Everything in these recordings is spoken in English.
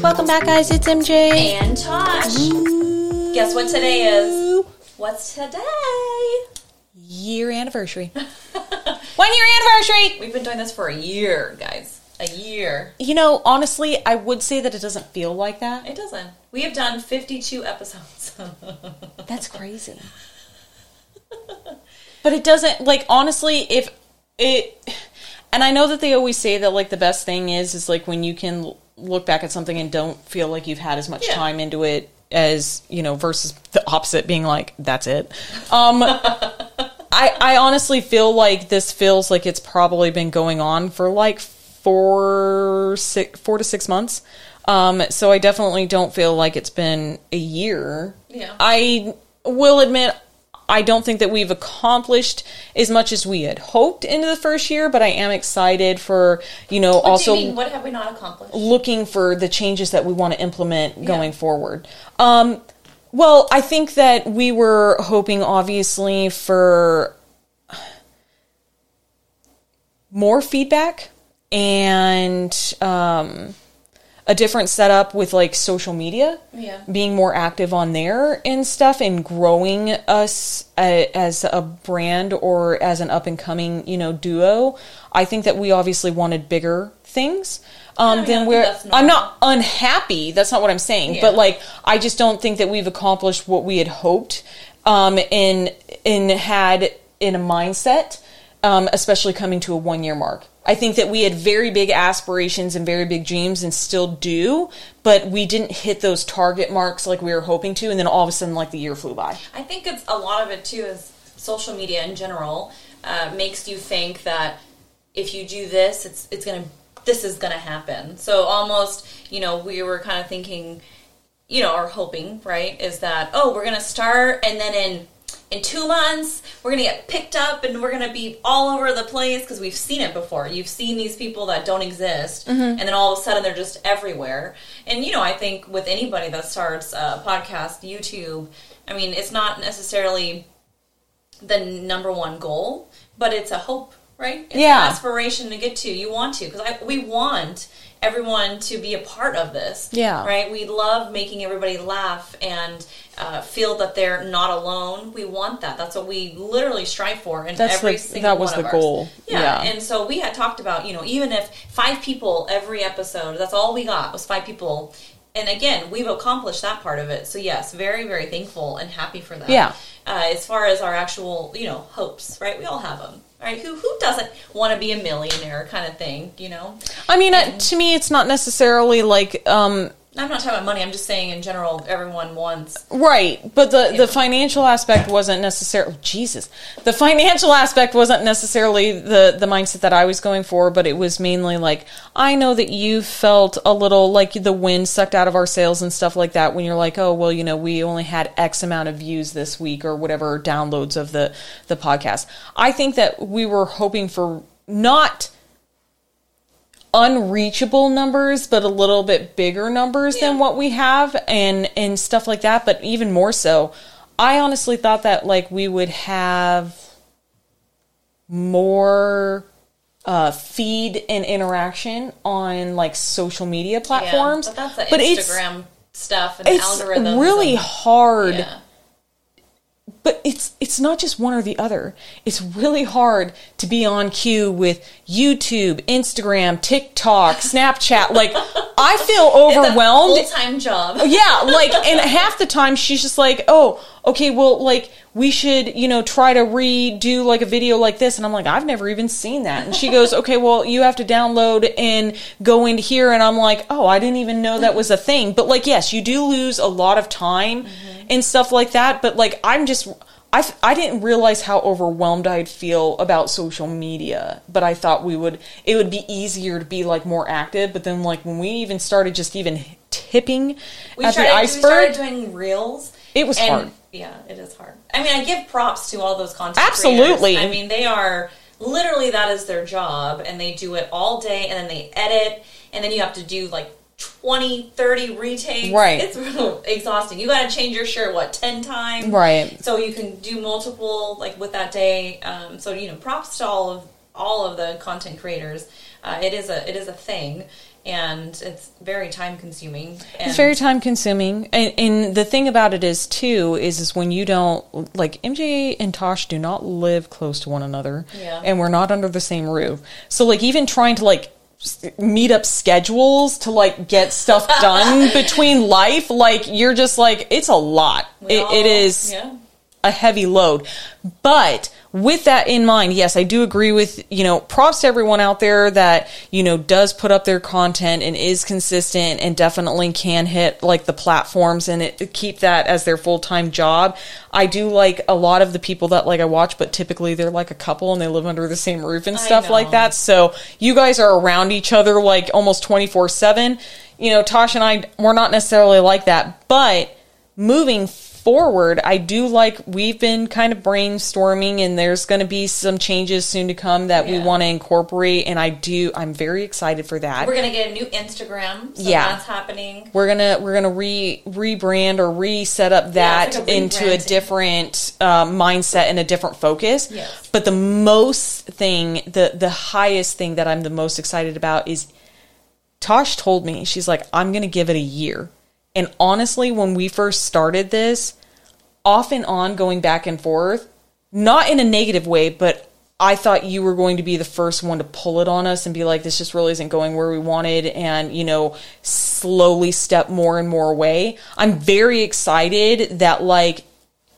Welcome back, guys. It's MJ. And Tash. Guess what today is? What's today? Year anniversary. One year anniversary. We've been doing this for a year, guys. A year. You know, honestly, I would say that it doesn't feel like that. It doesn't. We have done 52 episodes. That's crazy. but it doesn't like honestly if it and I know that they always say that like the best thing is is like when you can look back at something and don't feel like you've had as much Yeah. time into it as, you know, versus the opposite being like that's it. Um I I honestly feel like this feels like it's probably been going on for like 4 six, 4 to 6 months. Um so I definitely don't feel like it's been a year. Yeah. I will admit I don't think that we've accomplished as much as we had hoped into the first year, but I am excited for, you know, what also you mean? What have we not accomplished? looking for the changes that we want to implement going forward. Um, well, I think that we were hoping, obviously, for more feedback and um, a different setup with like social media. Yeah. Being more active on there and stuff and growing us uh, as a brand or as an up and coming, you know, duo. I think that we obviously wanted bigger things. Um, I than we're. I'm not unhappy. That's not what I'm saying. Yeah. But like, I just don't think that we've accomplished what we had hoped, um, and and had in a mindset, um, especially coming to a one year mark. I think that we had very big aspirations and very big dreams, and still do, but we didn't hit those target marks like we were hoping to, and then all of a sudden, like the year flew by. I think it's a lot of it too is social media in general uh, makes you think that if you do this, it's it's gonna this is gonna happen. So almost, you know, we were kind of thinking, you know, or hoping, right, is that oh, we're gonna start and then in in two months we're gonna get picked up and we're gonna be all over the place because we've seen it before. You've seen these people that don't exist, mm-hmm. and then all of a sudden they're just everywhere. And you know, I think with anybody that starts a podcast, YouTube, I mean, it's not necessarily the number one goal, but it's a hope, right? It's Yeah. an aspiration to get to. You want to because we want everyone to be a part of this. Yeah. Right. We love making everybody laugh and uh, feel that they're not alone. We want that. That's what we literally strive for in That's every the- single that was the goal. Yeah. Yeah. And so we had talked about, you know, even if five people every episode, that's all we got was five people. And again, we've accomplished that part of it. So yes, very, very thankful and happy for that. Yeah. Uh, as far as our actual, you know, hopes, right? We all have them, right? Who who doesn't want to be a millionaire, kind of thing, you know? I mean, uh, to me, it's not necessarily like um, I'm not talking about money. I'm just saying in general, everyone wants. Right, but the the financial aspect wasn't necessarily oh, Jesus. The financial aspect wasn't necessarily the the mindset that I was going for, but it was mainly like I know that you felt a little like the wind sucked out of our sails and stuff like that when you're like, "Oh, well, you know, we only had X amount of views this week or whatever downloads of the the podcast." I think that we were hoping for not unreachable numbers but a little bit bigger numbers than what we have and and stuff like that but even more so i honestly thought that like we would have more uh, feed and interaction on like social media platforms Yeah, but that's the But Instagram stuff and it's algorithms. really and- hard Yeah. But it's it's not just one or the other. It's really hard to be on cue with YouTube, Instagram, TikTok, Snapchat. Like I feel overwhelmed. Full time job. yeah, like and half the time she's just like, "Oh, okay, well like we should, you know, try to redo like a video like this." And I'm like, "I've never even seen that." And she goes, "Okay, well, you have to download and go into here." And I'm like, "Oh, I didn't even know that was a thing." But like, yes, you do lose a lot of time mm-hmm. and stuff like that, but like I'm just I, I didn't realize how overwhelmed I'd feel about social media, but I thought we would it would be easier to be like more active. But then like when we even started just even tipping We at started, the we iceberg, started doing reels. It was and- hard. Yeah, it is hard. I mean, I give props to all those content Absolutely. creators. I mean, they are literally that is their job, and they do it all day, and then they edit, and then you have to do like 20, 30 retakes. Right. It's real exhausting. You got to change your shirt what ten times. Right. So you can do multiple like with that day. Um, so you know, props to all of all of the content creators. Uh, it is a it is a thing, and it's very time consuming. It's very time consuming, and, and the thing about it is too is is when you don't like MJ and Tash do not live close to one another, Yeah. and we're not under the same roof. So like even trying to like meet up schedules to like get stuff done between life, like you're just like it's a lot. It, all- it is Yeah. a heavy load. But with that in mind, yes, I do agree with, you know, props to everyone out there that, you know, does put up their content and is consistent and definitely can hit like the platforms and it, keep that as their full time job. I do like a lot of the people that like I watch, but typically they're like a couple and they live under the same roof and stuff like that. So you guys are around each other like almost 24 7. You know, Tash and I, we're not necessarily like that, but moving forward, I do like we've been kind of brainstorming, and there's going to be some changes soon to come that we want to incorporate, and I do. I'm very excited for that. We're gonna get a new Instagram. So Yeah. that's happening. We're gonna we're gonna re rebrand or reset up that it's like a into a different uh, mindset and a different focus. Yes. But the most thing, the the highest thing that I'm the most excited about is Tash told me, she's like, I'm going to give it a year. And honestly, when we first started this, off and on going back and forth, not in a negative way, but I thought you were going to be the first one to pull it on us and be like, this just really isn't going where we wanted, and, you know, slowly step more and more away. I'm very excited that, like,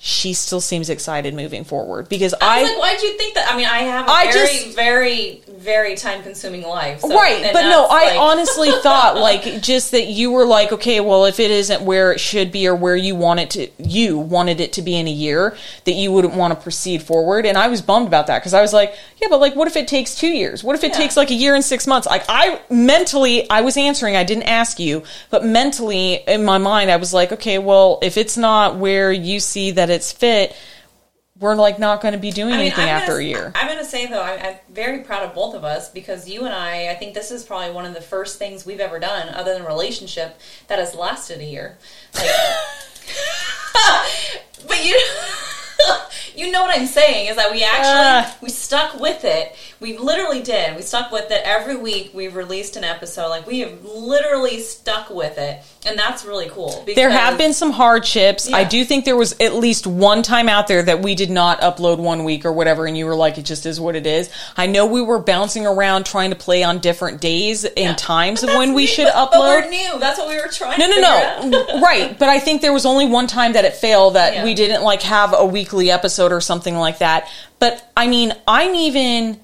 she still seems excited moving forward because I I, was like, why'd you think that? I mean, I have a I very, just- very, very time consuming life. So, right but no that's, i honestly thought like just that you were like okay well if it isn't where it should be or where you want it to you wanted it to be in a year that you wouldn't want to proceed forward and i was bummed about that because i was like yeah but like what if it takes two years what if it Yeah. takes like a year and six months like i mentally i was answering i didn't ask you but mentally in my mind i was like okay well if it's not where you see that it's fit we're like not going to be doing I mean, anything I'm after gonna, a year I'm going to say though, I'm, I'm very proud of both of us because you and I, I think this is probably one of the first things we've ever done, other than relationship, that has lasted a year. Like, but you, you know what I'm saying is that we actually Ah. we stuck with it. We literally did. We stuck with it every week. We've released an episode. Like we have literally stuck with it, and that's really cool. There have been some hardships. I do think there was at least one time out there that we did not upload one week or whatever, and you were like, it just is what it is. I know we were bouncing around trying to play on different days and Yeah. times of when we should but- But we're upload. new. That's what we were trying. No, no, no. right. But I think there was only one time that it failed that Yeah. we didn't like have a weekly episode or something like that. But I mean, I'm even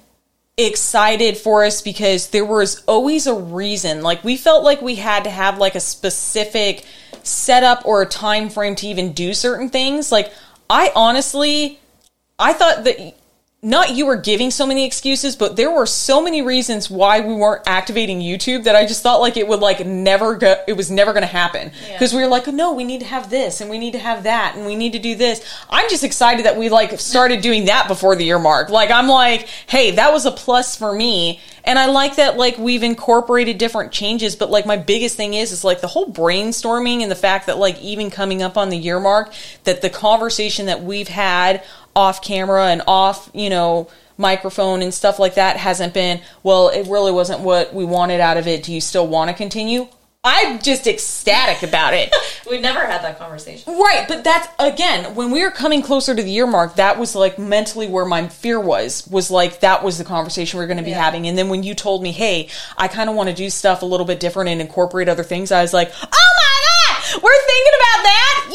excited for us because there was always a reason. Like we felt like we had to have like a specific setup or a time frame to even do certain things. Like I honestly I thought that not you were giving so many excuses, but there were so many reasons why we weren't activating YouTube that I just thought like it would like never go it was never going to happen Yeah. because we were like no, we need to have this and we need to have that and we need to do this. I'm just excited that we like started doing that before the year mark. Like I'm like, "Hey, that was a plus for me." And I like that like we've incorporated different changes, but like my biggest thing is is like the whole brainstorming and the fact that like even coming up on the year mark that the conversation that we've had off camera and off, you know, microphone and stuff like that hasn't been, well, it really wasn't what we wanted out of it. Do you still want to continue? I'm just ecstatic about it. We've never had that conversation. Right, but that's again when we were coming closer to the year mark. That was like mentally where my fear was. Was like that was the conversation we are going to be Yeah. having. And then when you told me, "Hey, I kind of want to do stuff a little bit different and incorporate other things," I was like, "Oh my god, we're thinking about that!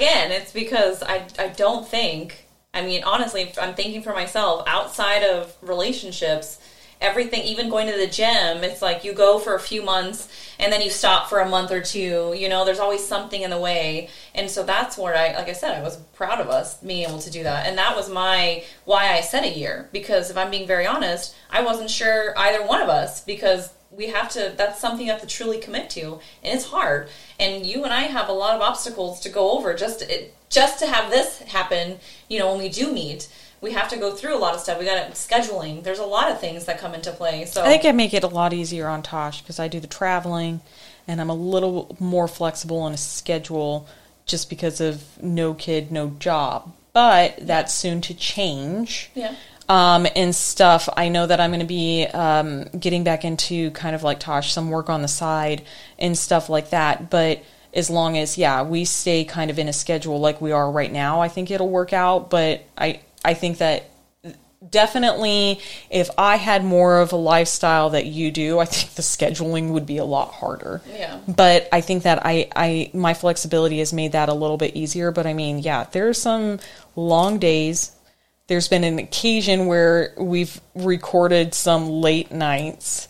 Yeah!" Well, t- again, it's because I, I don't think, I mean, honestly, I'm thinking for myself, outside of relationships, everything, even going to the gym, it's like you go for a few months and then you stop for a month or two. You know, there's always something in the way. And so that's where I, like I said, I was proud of us being able to do that. And that was my, why I said a year. Because if I'm being very honest, I wasn't sure either one of us because we have to that's something you have to truly commit to and it's hard and you and i have a lot of obstacles to go over just it, just to have this happen you know when we do meet. We have to go through a lot of stuff. We got scheduling. There's a lot of things that come into play so. I think I make it a lot easier on Tash because I do the traveling and I'm a little more flexible on a schedule just because of no kid, no job. But that's soon to change. yeah um, and stuff. I know that I'm going to be um, getting back into kind of like Tash, some work on the side and stuff like that. But as long as yeah, we stay kind of in a schedule like we are right now, I think it'll work out. But I I think that definitely if I had more of a lifestyle that you do, I think the scheduling would be a lot harder. Yeah. But I think that I, I my flexibility has made that a little bit easier. But I mean, yeah, there are some long days. There's been an occasion where we've recorded some late nights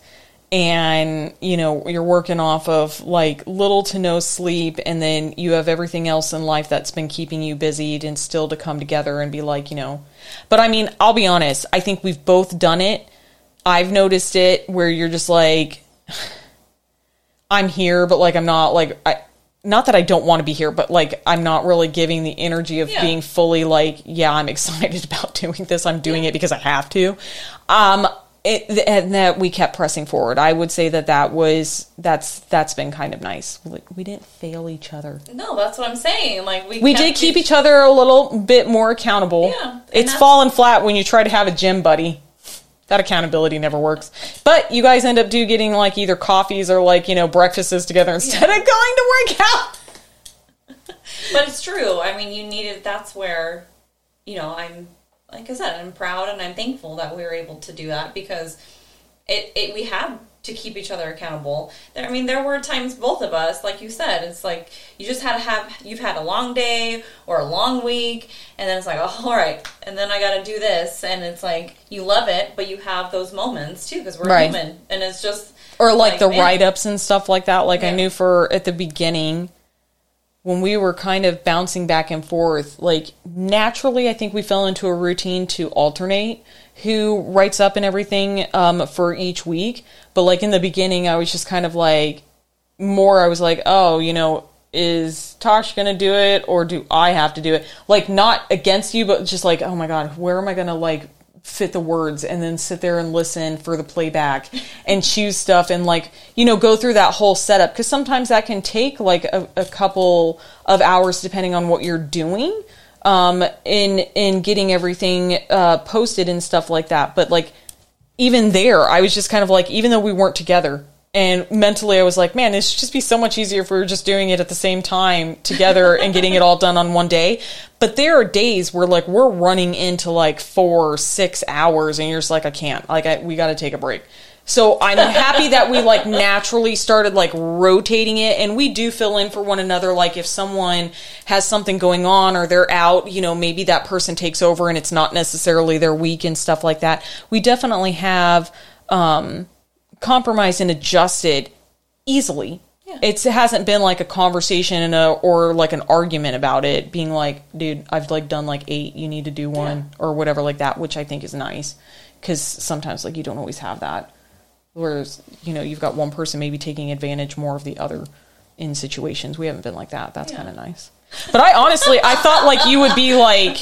and you know you're working off of like little to no sleep and then you have everything else in life that's been keeping you busy and still to come together and be like you know. But i mean i'll be honest i think we've both done it. I've noticed it where you're just like i'm here but like i'm not like i not that I don't want to be here, but like I'm not really giving the energy of Yeah. being fully like, yeah, I'm excited about doing this. I'm doing it because I have to. Um, it, and that we kept pressing forward. I would say that that was that's that's been kind of nice. Like we didn't fail each other. No, that's what I'm saying. Like we We did keep each other a little bit more accountable. Yeah, it's fallen flat when you try to have a gym buddy. That accountability never works. But you guys end up do getting like either coffees or like, you know, breakfasts together instead of going to work out. But it's true. I mean, you needed. That's where, you know, I'm. Like I said, I'm proud and I'm thankful that we were able to do that because it, it we had to keep each other accountable. There, I mean, there were times both of us, like you said, it's like you just had to have. You've had a long day or a long week, and then it's like, oh, all right, and then I got to do this, and it's like you love it, but you have those moments too because we're Right. human, and it's just or like, the write ups and stuff like that. Like I knew for at the beginning when we were kind of bouncing back and forth, like naturally, I think we fell into a routine to alternate who writes up and everything um, for each week. But like in the beginning, I was just kind of like more. I was like, oh, you know. Is Tash gonna do it or do I have to do it? Like not against you, but just like, oh my god, where am I gonna like fit the words and then sit there and listen for the playback and choose stuff and like you know go through that whole setup because sometimes that can take like a, a couple of hours depending on what you're doing um in in getting everything uh posted and stuff like that but like even there i was just kind of like even though we weren't together and mentally i was like man this should just be so much easier if we were just doing it at the same time together and getting it all done on one day. But there are days where like we're running into like four six hours and you're just like i can't. Like I, we got to take a break so i'm happy that we like naturally started like rotating it and we do fill in for one another like if someone has something going on or they're out you know maybe that person takes over and it's not necessarily their week and stuff like that we definitely have um compromised and adjusted easily. Yeah. It's, it hasn't been like a conversation and a, or like an argument about it being like, dude, I've like done like eight, you need to do one Yeah. or whatever like that, which I think is nice because sometimes like you don't always have that. Whereas, you know, you've got one person maybe taking advantage more of the other in situations. We haven't been like that. That's Yeah. kind of nice. But I honestly, I thought like you would be like,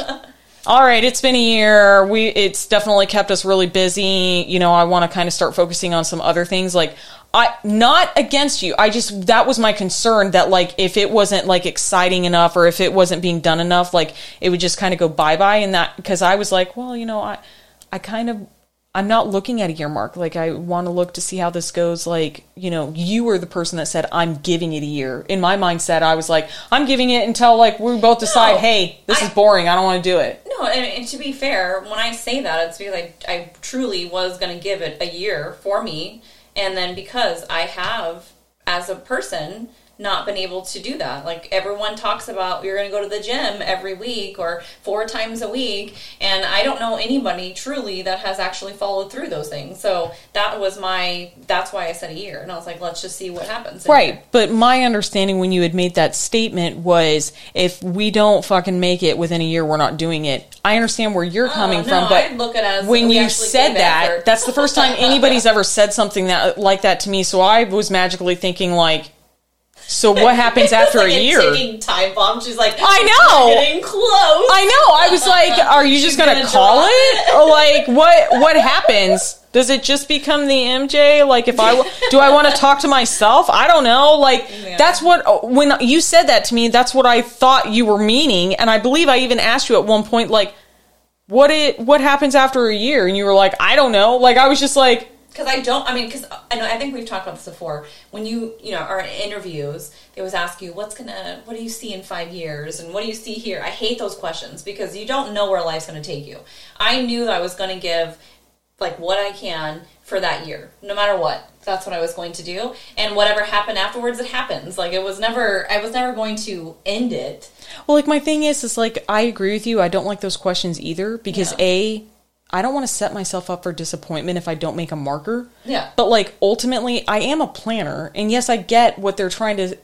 all right, it's been a year. We it's definitely kept us really busy. You know, I want to kind of start focusing on some other things. Like I not against you. I just that was my concern that like if it wasn't like exciting enough or if it wasn't being done enough, like it would just kind of go bye bye. And that because I was like, well, you know, I I kind of I'm not looking at a year mark. Like I want to look to see how this goes. Like you know, you were the person that said I'm giving it a year. In my mindset, I was like, I'm giving it until like we both decide, No, hey, this I- is boring. I don't want to do it. No, and, and to be fair, when I say that, it's because I, I truly was going to give it a year for me. And then because I have, as a person, not been able to do that. Like everyone talks about, you're going to go to the gym every week or four times a week. And I don't know anybody truly that has actually followed through those things. So that was my, that's why I said a year. And I was like, let's just see what happens. Right. But my understanding when you had made that statement was if we don't fucking make it within a year, we're not doing it. I understand where you're oh, coming no, from, but I'd look at it as when you said that, that's the first time anybody's ever said something that like that to me. So I was magically thinking like, so what happens after like a year? time bomb. She's like, I know. Getting close. I know. I was like, are you just gonna, gonna call drop it, or like what? What happens? Does it just become the MJ? Like, if I do, I want to talk to myself. I don't know. Like, Yeah. that's what uh, when you said that to me, that's what I thought you were meaning, and I believe I even asked you at one point, like, what it what happens after a year and you were like i don't know like i was just like because I don't. I mean, because I know. I think we've talked about this before. When you, you know, are in interviews, they always ask you, "What's gonna? What do you see in five years? And what do you see here?" I hate those questions because you don't know where life's gonna take you. I knew that I was gonna give like what I can for that year, no matter what. That's what I was going to do, and whatever happened afterwards, it happens. Like it was never. I was never going to end it. well like my thing is is like i agree with you i don't like those questions either because Yeah. a i don't want to set myself up for disappointment if i don't make a marker Yeah. but like ultimately i am a planner and yes i get what they're trying to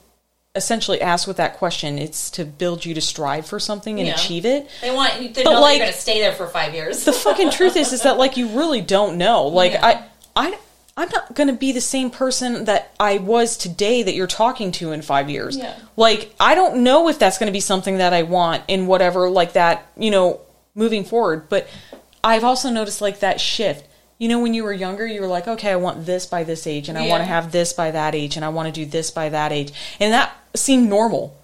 essentially ask with that question it's to build you to strive for something and Yeah. achieve it They want they But, know like- you're going to stay there for five years. the fucking truth is is that like you really don't know like Yeah. i i i'm not gonna be the same person that i was today that you're talking to in five years Yeah. like i don't know if that's gonna be something that i want in whatever like that you know moving forward but i've also noticed like that shift you know when you were younger you were like okay i want this by this age and i want to have this by that age and i want to do this by that age and that seemed normal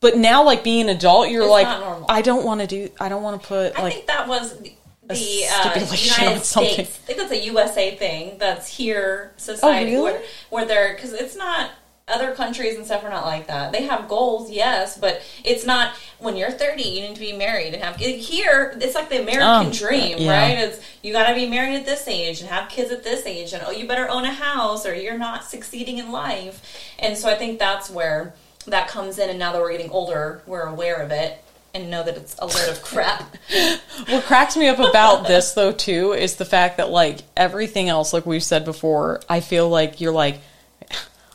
but now like being an adult you're It's like i don't want to do i don't want to put I like think that was the, uh, United something. States. I think that's a USA thing. That's here society Oh, really? where where they're because it's not other countries and stuff are not like that. They have goals, yes, but it's not when you're 30 you need to be married and have kids. here. It's like the American Oh, dream, yeah. right? It's you got to be married at this age and have kids at this age, and oh, you better own a house or you're not succeeding in life. And so I think that's where that comes in. And now that we're getting older, we're aware of it and know that it's a load of crap. What cracks me up about this though too is the fact that like everything else, like we've said before, I feel like you're like,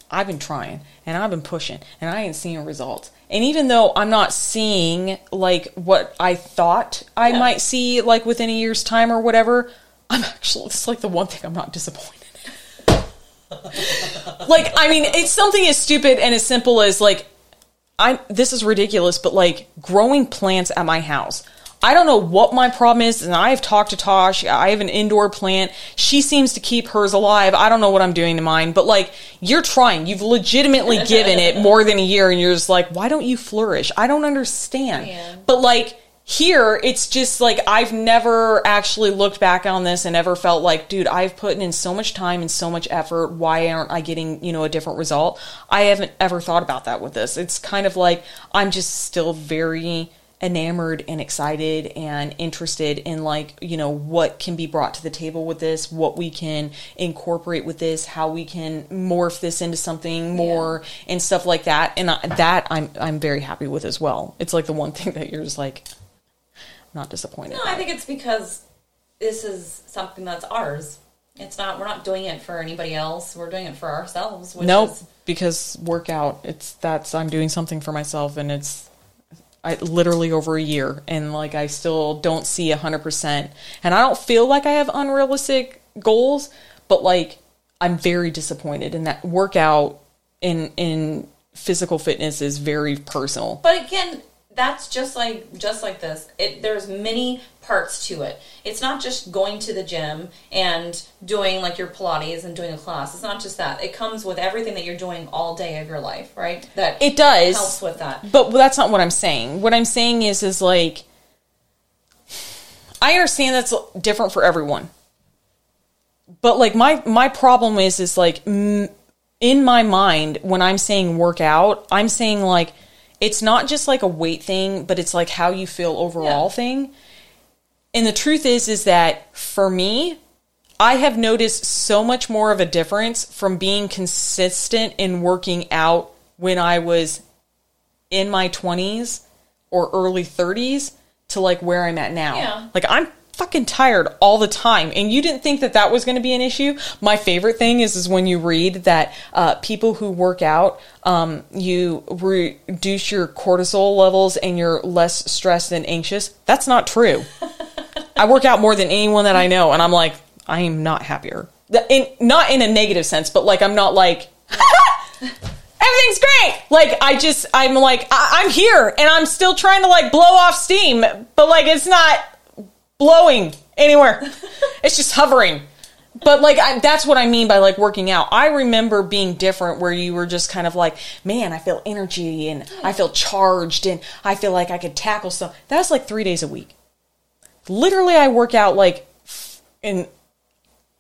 I've been trying and I've been pushing and I ain't seeing results. And even though I'm not seeing like what I thought I Yeah. might see like within a year's time or whatever, I'm actually it's like the one thing I'm not disappointed. in. like I mean, it's something as stupid and as simple as like I'm this is ridiculous, but like growing plants at my house. I don't know what my problem is, and I've talked to Tash. I have an indoor plant. She seems to keep hers alive. I don't know what I'm doing to mine, but like you're trying. You've legitimately given it more than a year, and you're just like, why don't you flourish? I don't understand. Yeah. But like here, it's just like I've never actually looked back on this and ever felt like, dude, I've put in so much time and so much effort. Why aren't I getting, you know, a different result? I haven't ever thought about that with this. It's kind of like I'm just still very enamored and excited and interested in like you know what can be brought to the table with this what we can incorporate with this how we can morph this into something more and stuff like that and I, that i'm i'm very happy with as well it's like the one thing that you're just like not disappointed No, I think it's because this is something that's ours. It's not. We're not doing it for anybody else. We're doing it for ourselves. Which Nope, is because workout. It's that's I'm doing something for myself, and it's I literally over a year, and like I still don't see hundred percent, and I don't feel like I have unrealistic goals, but like I'm very disappointed, and that workout in in physical fitness is very personal. But again, that's just like just like this. It, there's many parts to it. It's not just going to the gym and doing like your Pilates and doing a class. It's not just that. It comes with everything that you're doing all day of your life, right? That It does helps with that. But that's not what I'm saying. What I'm saying is, is like, I understand that's different for everyone. But like my my problem is is like in my mind when I'm saying workout, I'm saying like it's not just like a weight thing, but it's like how you feel overall Yeah. thing. And the truth is is that for me, I have noticed so much more of a difference from being consistent in working out when I was in my 20s or early 30s to like where I'm at now. Yeah. Like I'm fucking tired all the time. And you didn't think that that was going to be an issue? My favorite thing is is when you read that uh, people who work out um, you reduce your cortisol levels and you're less stressed and anxious. That's not true. I work out more than anyone that i know and i'm like i am not happier. In, not in a negative sense but like i'm not like everything's great. Like I just, I'm like, I, I'm here and I'm still trying to like blow off steam, but like it's not blowing anywhere. it's just hovering. But like I, that's what I mean by like working out. I remember being different where you were just kind of like, man, I feel energy and I feel charged and I feel like I could tackle stuff. That's like three days a week. literally I work out like in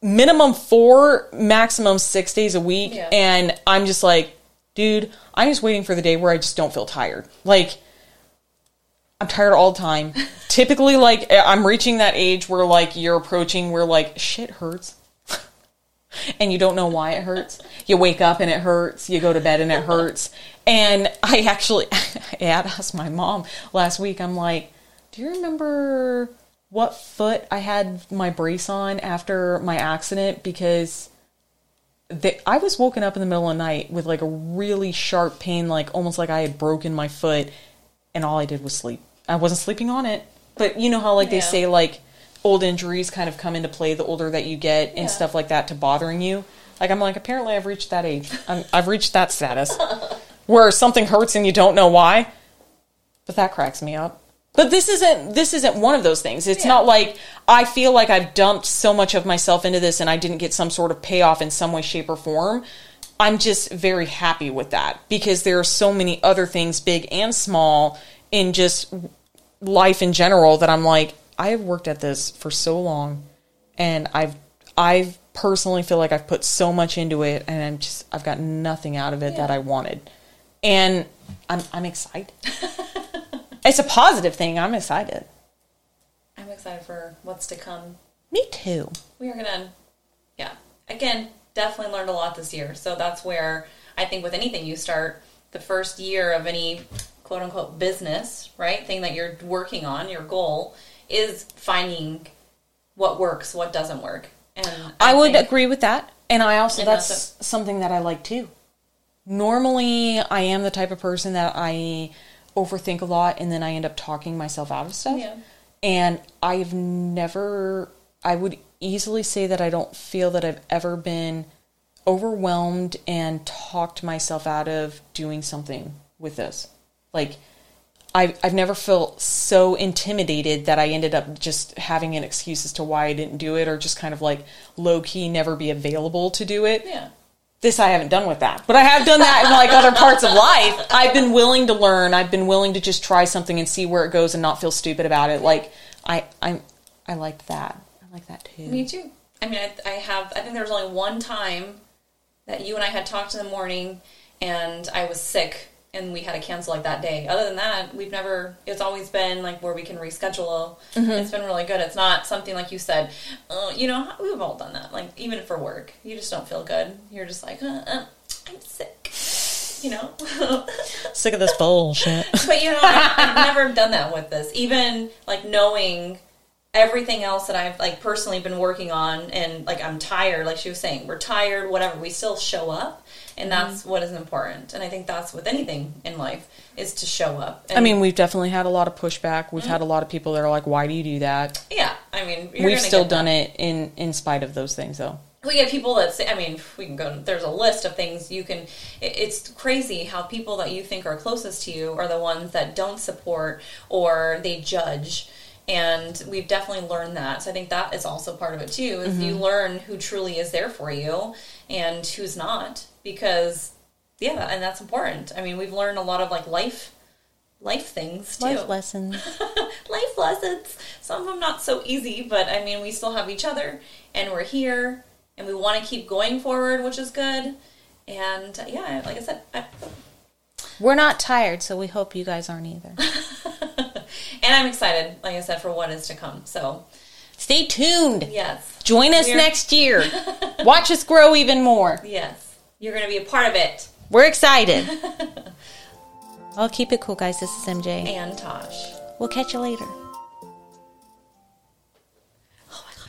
minimum four, maximum six days a week. Yeah. And I'm just like, dude, I'm just waiting for the day where I just don't feel tired. Like, I'm tired all the time. Typically, like, I'm reaching that age where, like, you're approaching where, like, shit hurts. and you don't know why it hurts. You wake up and it hurts. You go to bed and it hurts. And I actually, I asked my mom last week, I'm like, do you remember what foot I had my brace on after my accident? Because they, I was woken up in the middle of the night with like a really sharp pain, like almost like I had broken my foot, and all I did was sleep. I wasn't sleeping on it. But you know how like they say like old injuries kind of come into play the older that you get and Yeah. stuff like that to bothering you. Like I'm like apparently I've reached that age. I'm, I've reached that status where something hurts and you don't know why. But that cracks me up. But this isn't this isn't one of those things. It's Yeah. not like I feel like I've dumped so much of myself into this and I didn't get some sort of payoff in some way shape or form. I'm just very happy with that because there are so many other things big and small in just life in general that I'm like I have worked at this for so long and I've I've personally feel like I've put so much into it and I'm just I've got nothing out of it that I wanted. And I'm I'm excited. it's a positive thing. I'm excited. I'm excited for what's to come. Me too. We are gonna, yeah. Again, definitely learned a lot this year. So that's where I think with anything you start, the first year of any quote unquote business, right, thing that you're working on, your goal is finding what works, what doesn't work. And I, would agree with that. And I also And that's that's something that I like too. Normally I am the type of person that I overthink a lot and then I end up talking myself out of stuff. Yeah. And I've never I would easily say that I don't feel that I've ever been overwhelmed and talked myself out of doing something with this. Like I've, I've never felt so intimidated that I ended up just having an excuse as to why I didn't do it or just kind of like low key never be available to do it. Yeah. This I haven't done with that, but I have done that in like other parts of life. I've been willing to learn. I've been willing to just try something and see where it goes and not feel stupid about it. Like I, I'm, I liked that. I like that too. Me too. I mean, I, I have. I think there was only one time that you and I had talked in the morning, and I was sick, and we had to cancel like that day. Other than that, we've never. It's always been like where we can reschedule. It's been really good. It's not something like you said. Uh, you know, we've all done that. Like even for work, you just don't feel good. You're just like, uh, uh, I'm sick. You know. Sick of this bullshit. But you know, I, I've never done that with this. Even like knowing everything else that I've like personally been working on, and like I'm tired. Like she was saying, we're tired. Whatever, we still show up, and mm-hmm. that's what is important. And I think that's with anything in life is to show up. And, I mean, we've definitely had a lot of pushback. We've had a mm-hmm. lot of people that are like, "Why do you do that?" yeah. I mean, you're We've still done that. it in in spite of those things, though. we get people that say i mean we can go there's a list of things you can it, it's crazy how people that you think are closest to you are the ones that don't support or they judge and we've definitely learned that so i think that is also part of it too is you learn who truly is there for you and who's not because yeah and that's important i mean we've learned a lot of like life life things too life lessons. life lessons. Some of them not so easy, but I mean, we still have each other, and we're here, and we want to keep going forward, which is good. And uh, yeah, like I said, I, We're not tired, so we hope you guys aren't either. and I'm excited, like I said, for what is to come. So Stay tuned. yes, Join us We're- next year. Watch us grow even more. yes, you're going to be a part of it. We're excited. I'll keep it cool, guys. This is MJ. And Tash. We'll catch you later.